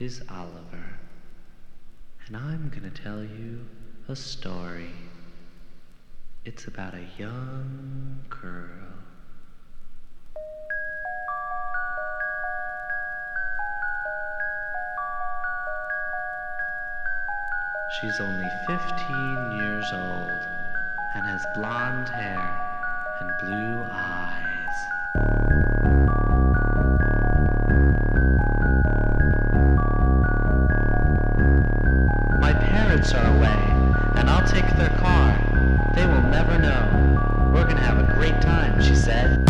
is Oliver, and I'm going to tell you a story. It's about a young girl. She's only 15 years old and has blonde hair and blue eyes. Take their car. They will never know. We're gonna have a great time, she said.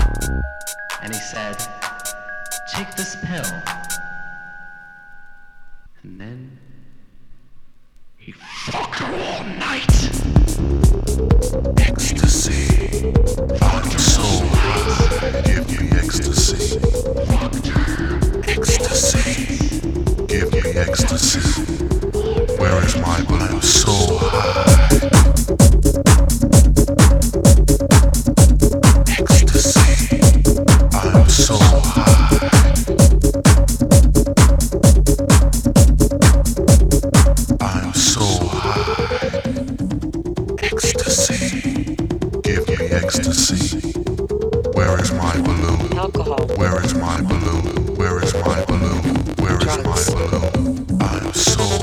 And he said, Take this pill. Ah, eu sou. so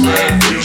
Smack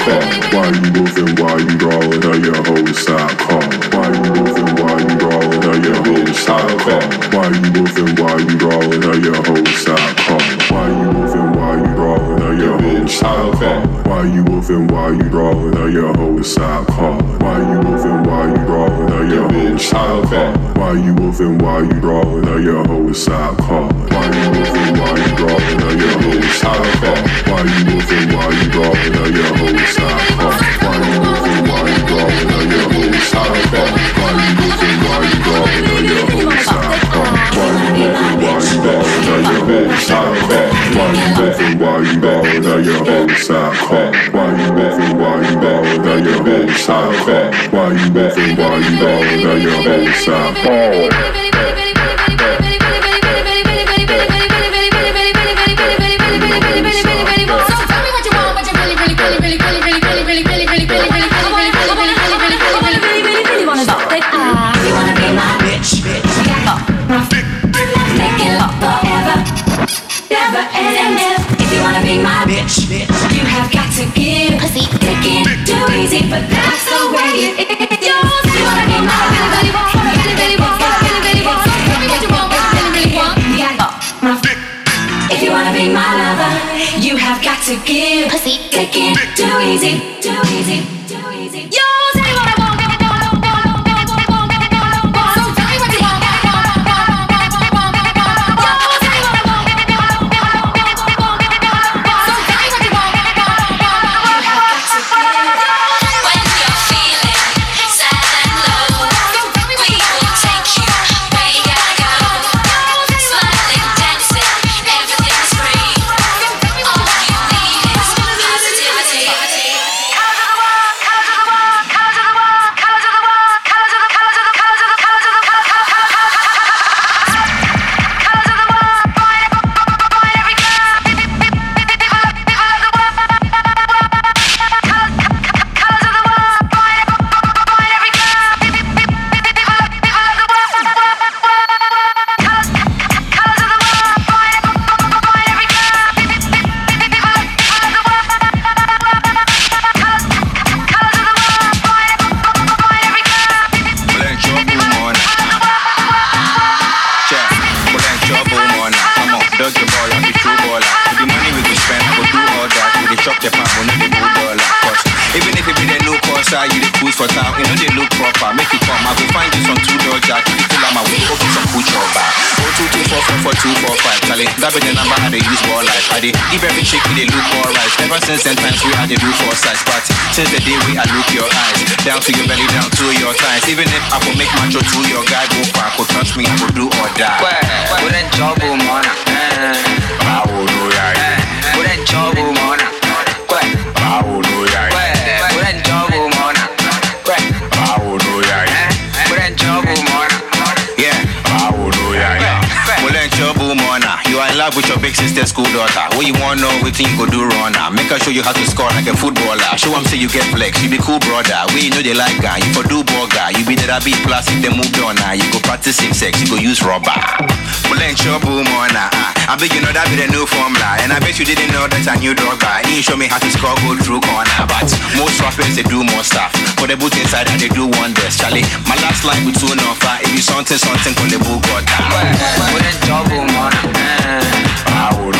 Why you moving? Why you rolling? Are your hoes side calling? Why you moving? Why you rolling? Are your whole side car? Why you moving? Why you rolling? Are your whole side car? Why you moving? Why you rolling? Are your whole side car? Why you moving? Why you rolling? Are your whole side whole car? Why you moving? Why you rolling? Why you moving? Why you going? Now your hoes I fuck. Why you moving? Why you going? Why you moving? Why you going? I fuck. Why you moving? Why you going? Why you moving? Why you going? Why you moving? Why you going? I fuck. Why you moving? Why you going? See. Charlie, that be the number I dey use for life. I give every chick they look alright. Ever since ten times we had to do for size, but since the day we I look your eyes, down to your belly, down to your thighs. Even if I could make macho to your guy go far, could trust me, I would do or die. Put in trouble, man. Ló yà yìí? Put in trouble, man. Báwo ló yà yìí? Love with your big sister school daughter. What you wanna know wetin you go do run am. Make her show you how to score like a footballer. Show am say you get flex. You be cool brother. We know they like guy. You for do burger. You be that be plus if they move on now. You go practice same sex. You go use rubber. Lẹ́ ń trouble mọ́nà. Ah, ah. I bet you know that be the new formula. And I bet you didn't know that I knew dogger. He show me how to score go through corner. But most rappers they do more stuff. For the boot inside and they do wonders. Charlie, my last line with two number. Ah. If you something something call the book trouble, man. Báwo ló I would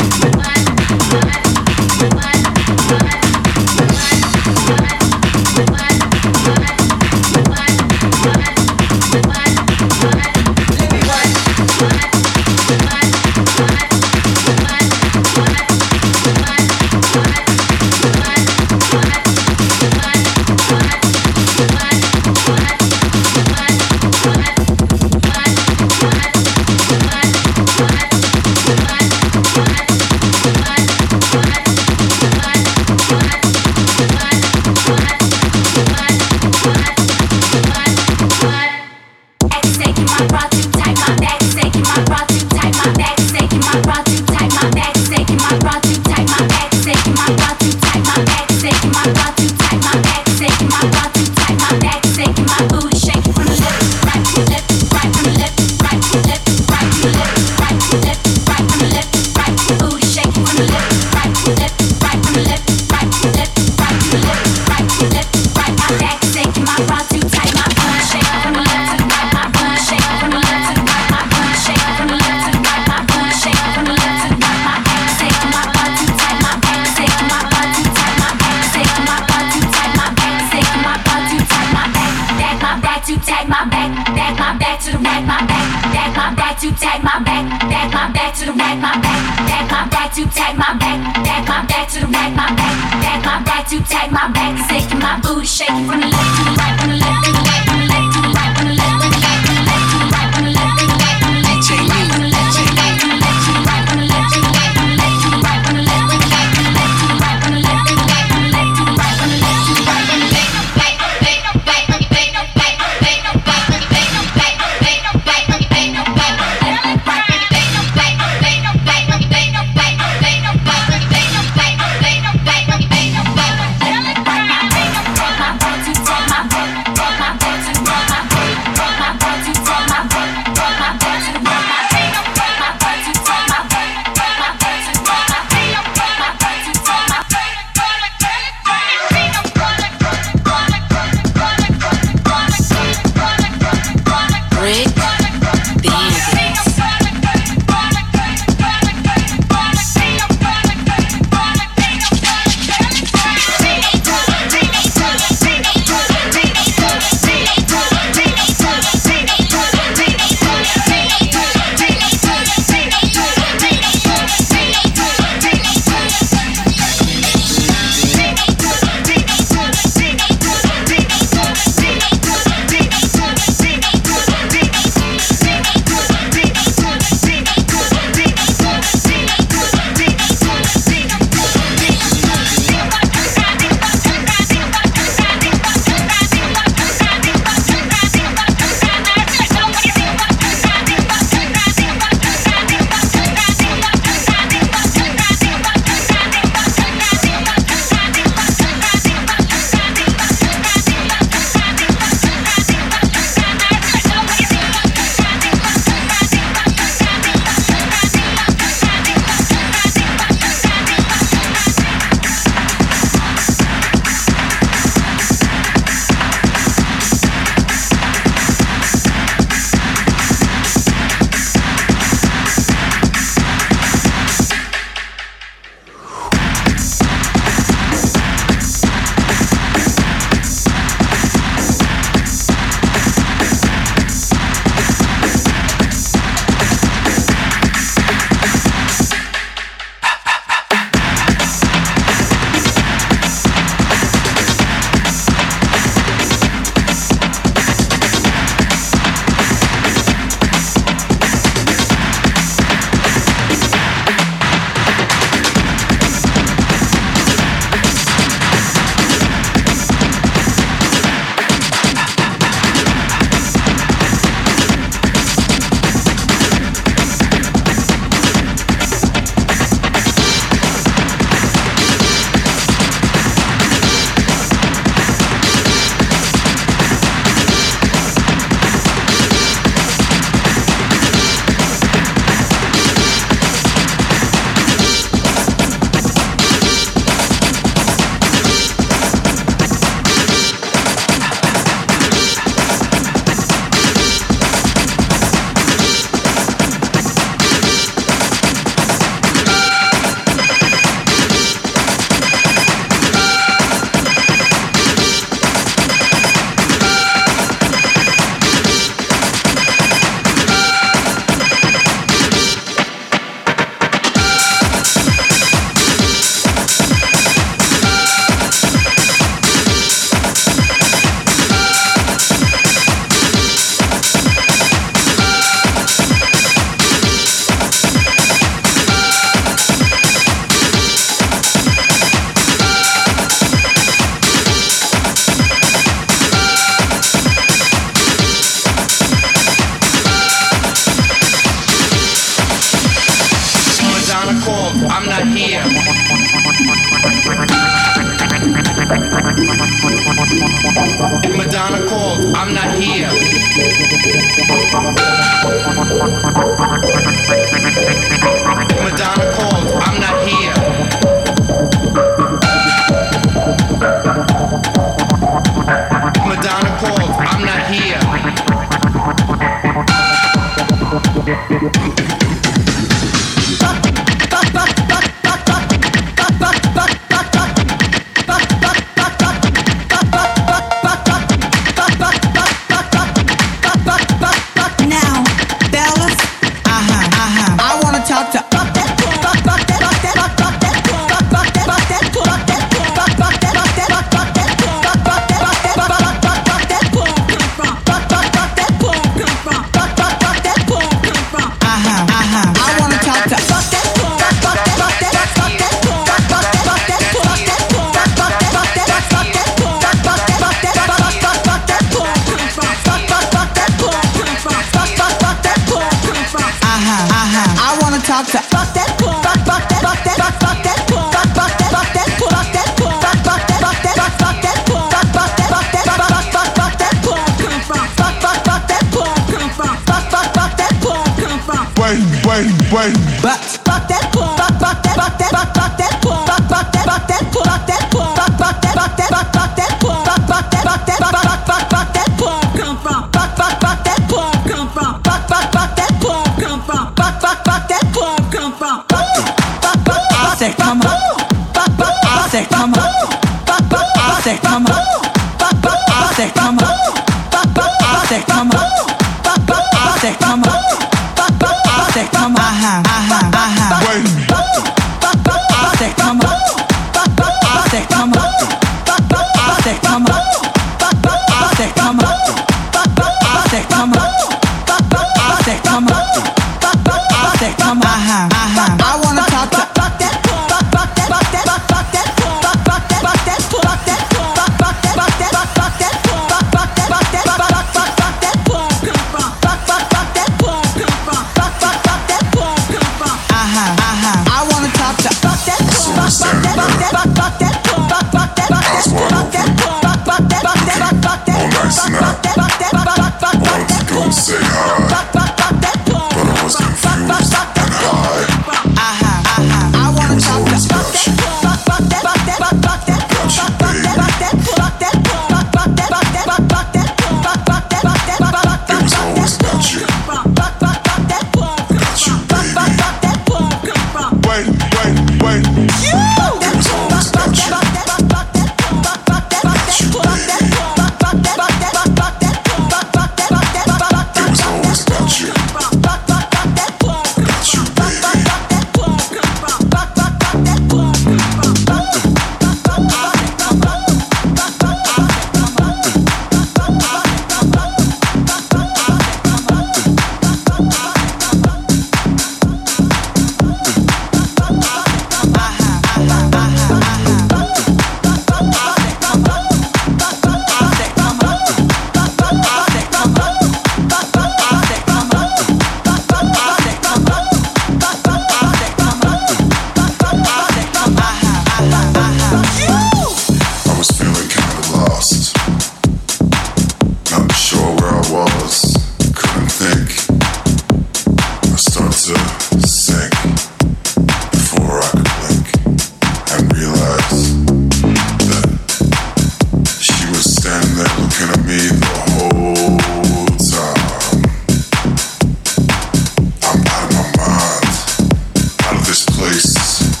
place,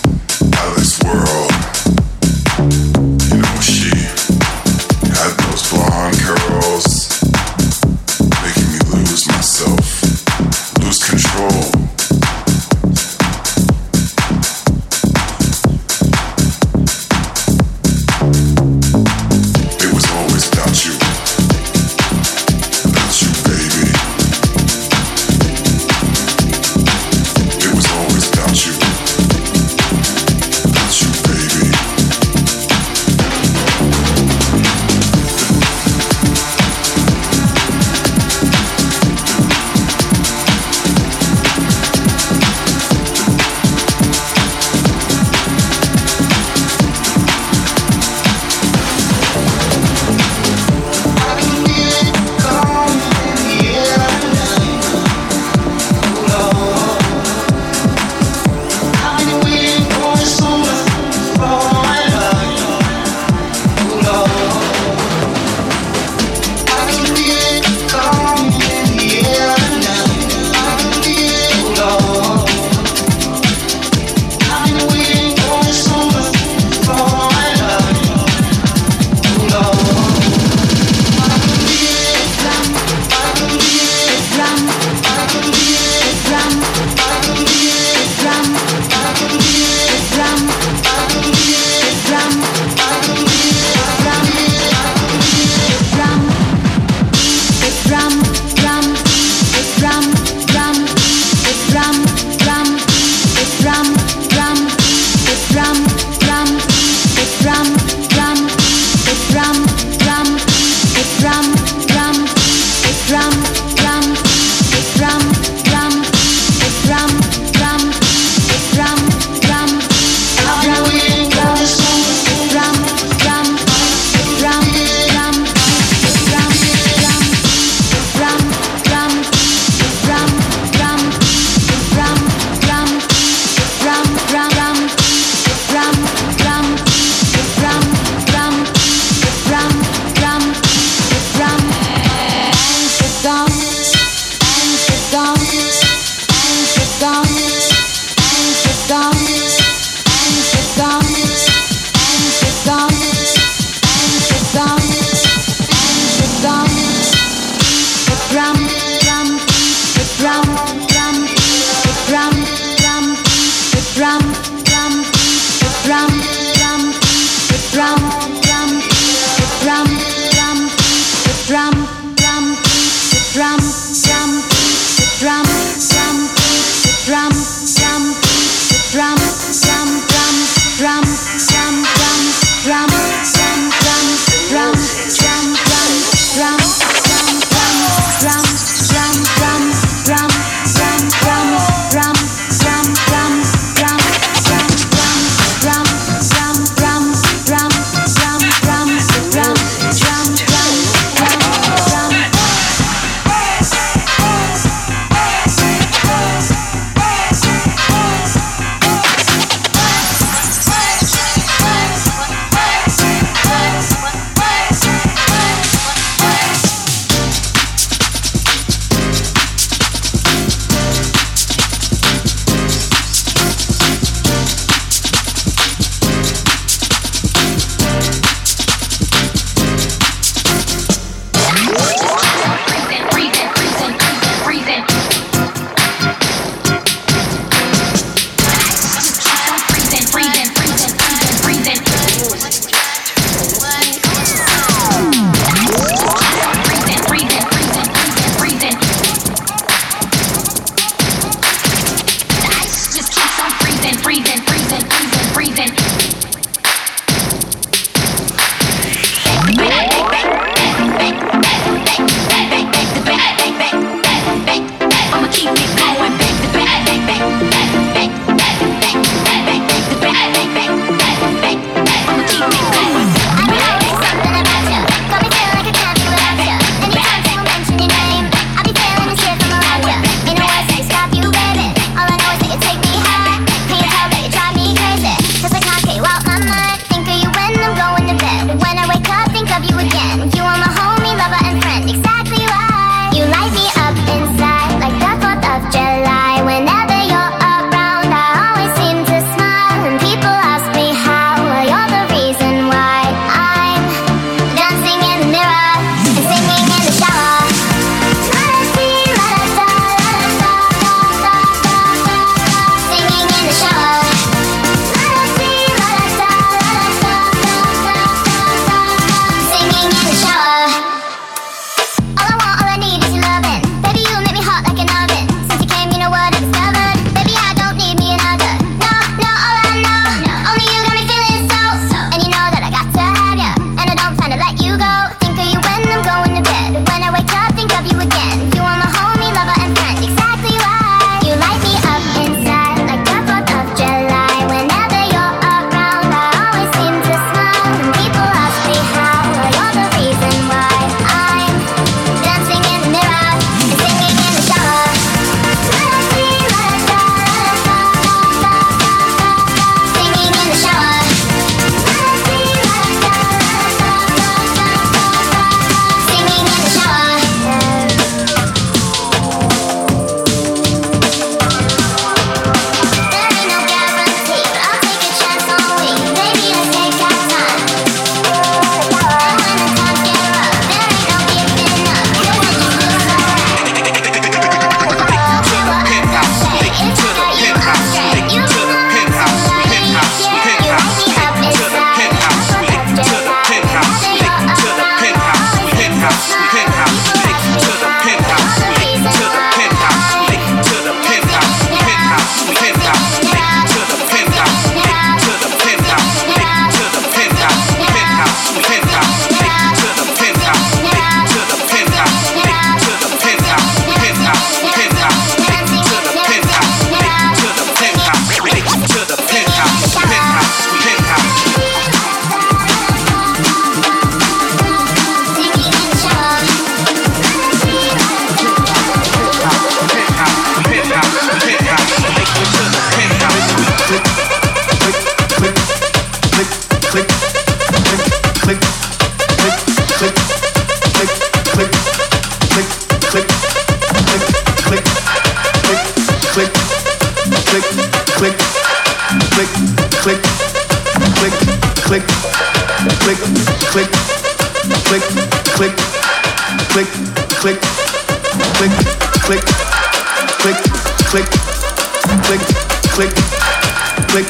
click,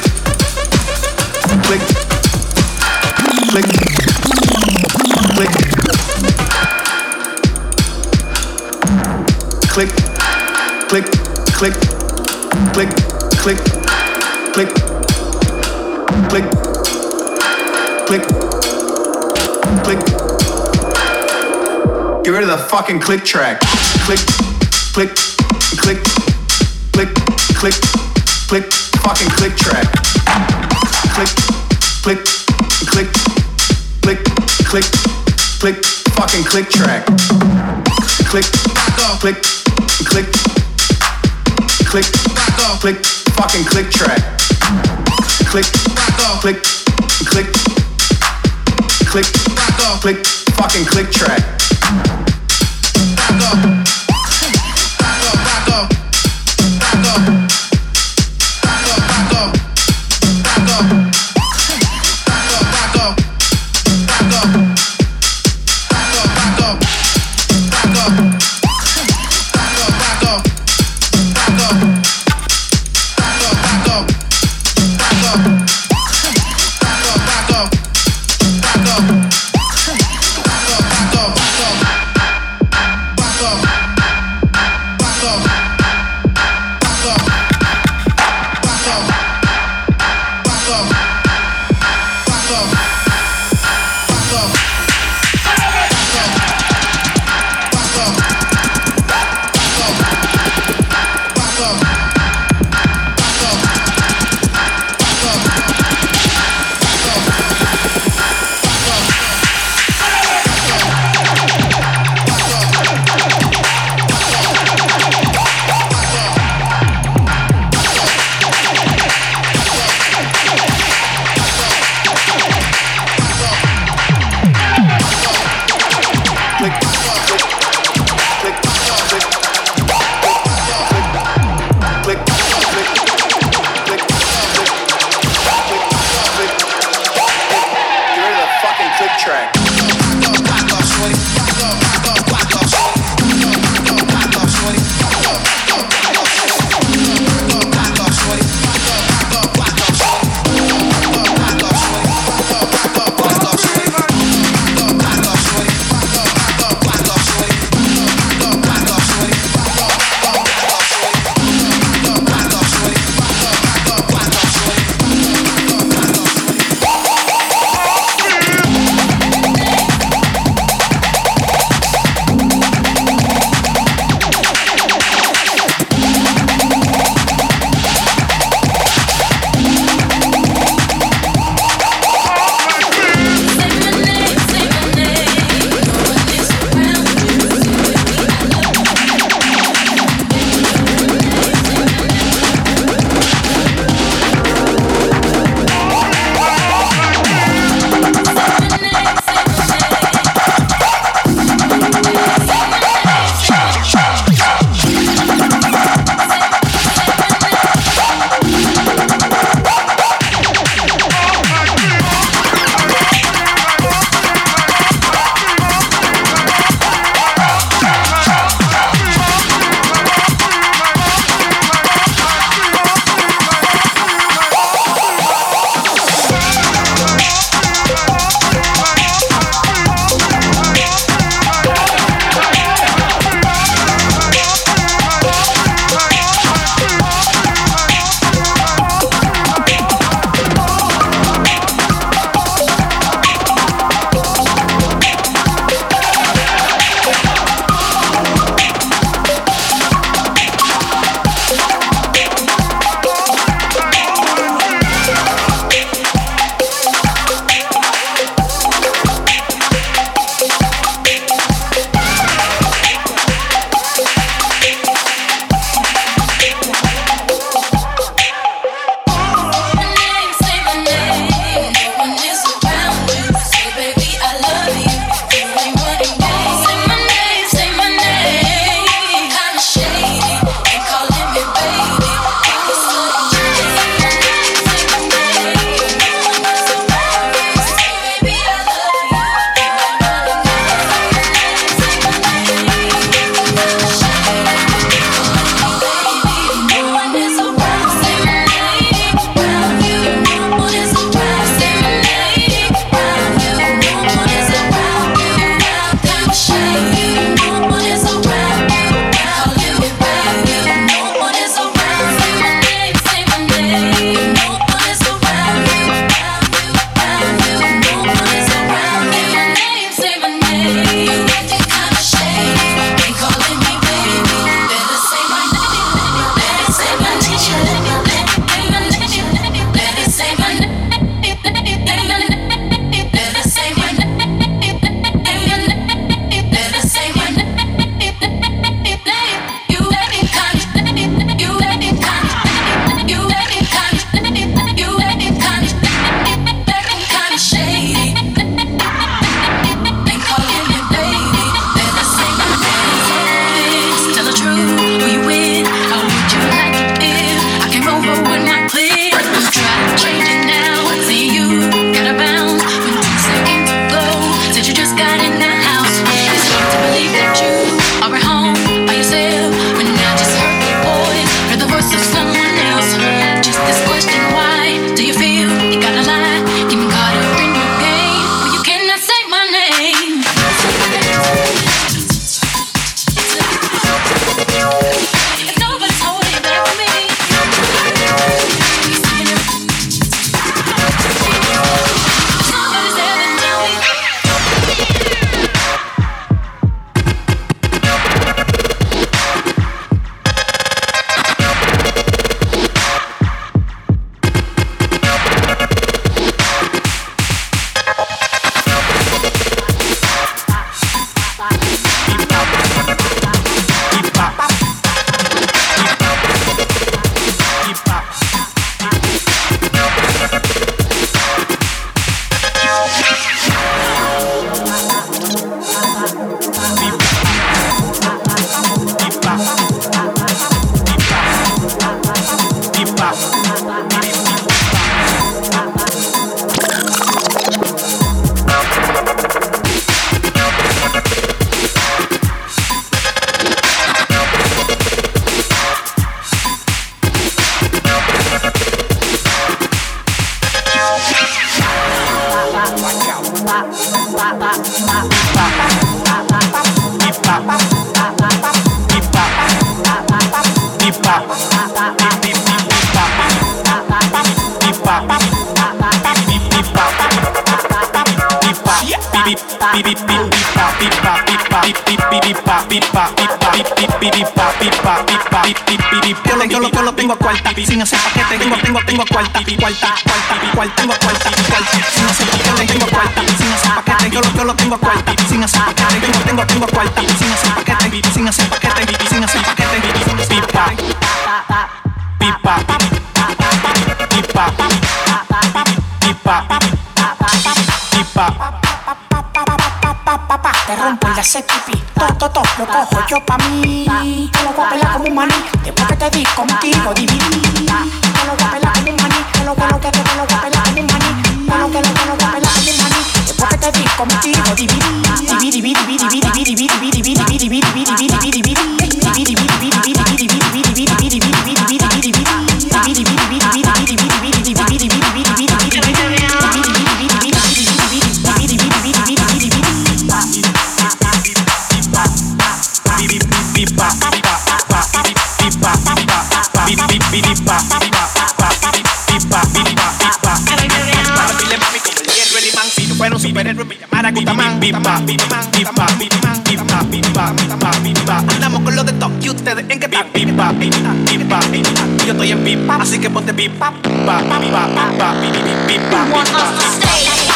click, click, click, click, click, click, click, click, click, click, click, click. Get rid of the fucking click track. Click, click, click, click, click, click, fucking click track. Click, click, click, click, click, click, fucking click track. Click, click, click, click, click, fucking click track. Click, click, click, click, click, fucking click track. Back up. Back up, back up. Back up. Yo lo, yo lo tengo a cuarta, sin hacer paquete, tengo, tengo, tengo cuarta, cuarta, cuarta, cuarta, tengo cuarta, cuarta, sin hacer paquete, tengo cuarta, sin hacer paquete, yo lo, yo lo tengo cuarta, sin hacer paquete, tengo, tengo, tengo cuarta, sin hacer paquete, sin hacer paquete, sin hacer paquete, pipa, pipa, pipa, rompo el de hacer pipí. To, to, to, lo cojo yo pa' mí. Te lo voy a pelar como un maní. Después que te di contigo, dividí. Te lo superhéroe me llamara Gutamán. Andamos con lo de top y ustedes en que están. Yo estoy en pipa, así que ponte pipa. Pipa, pipa, pipa, pipa, pipa.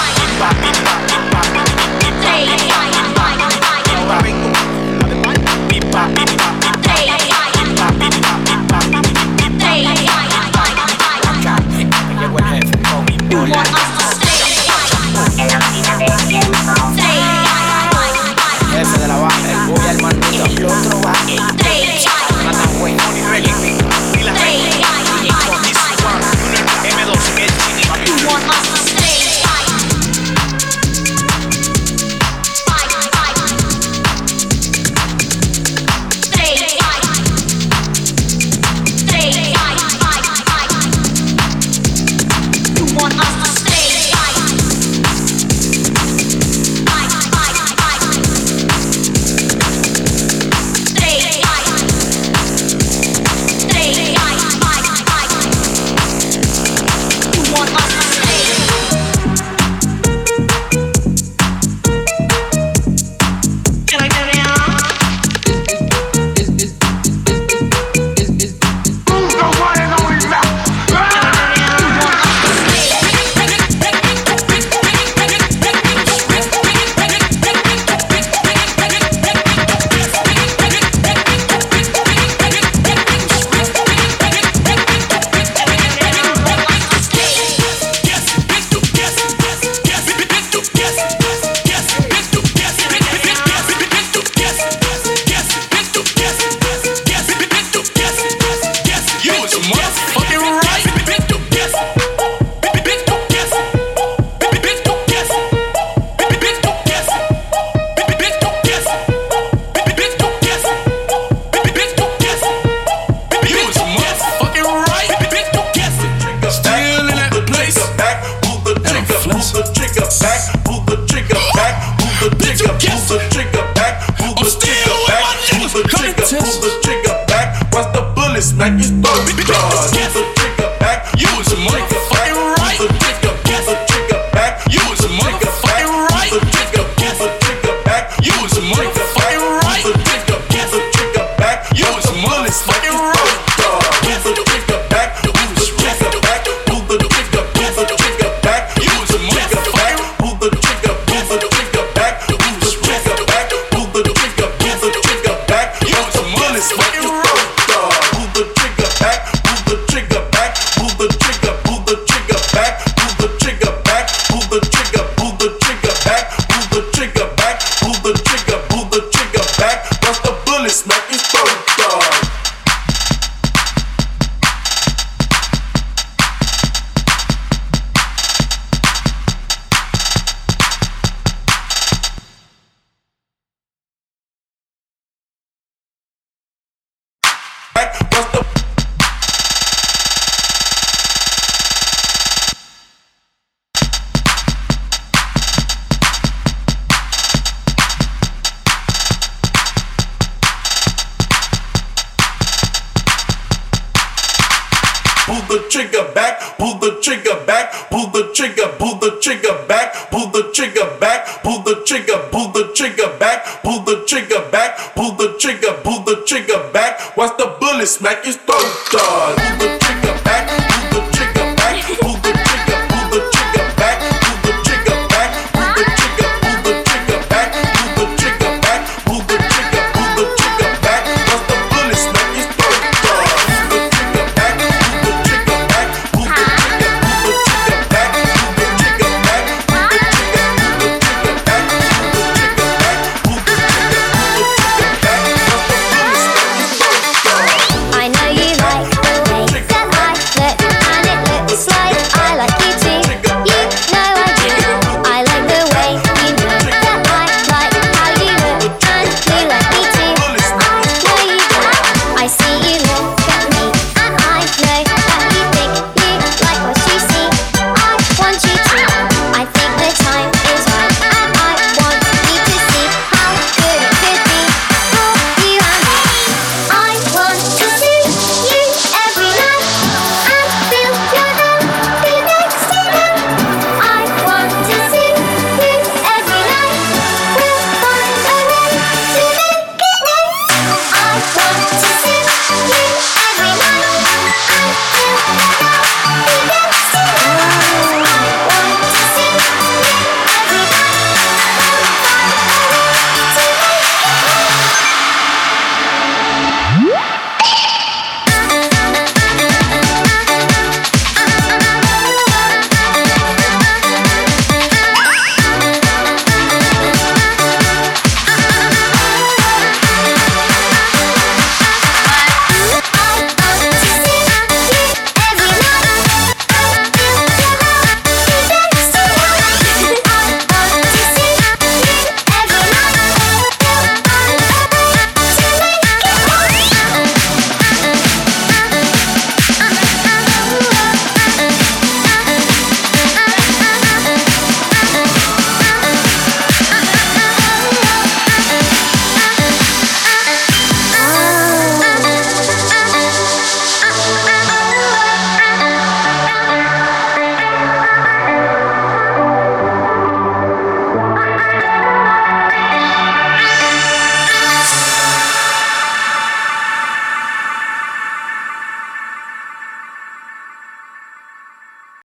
Pull the trigger back, pull the trigger, pull the trigger back, pull the trigger back, pull the trigger, pull the trigger back, pull the trigger back, pull the trigger, pull the trigger back. Watch the bullet smack his throat, dog. Pull the trigger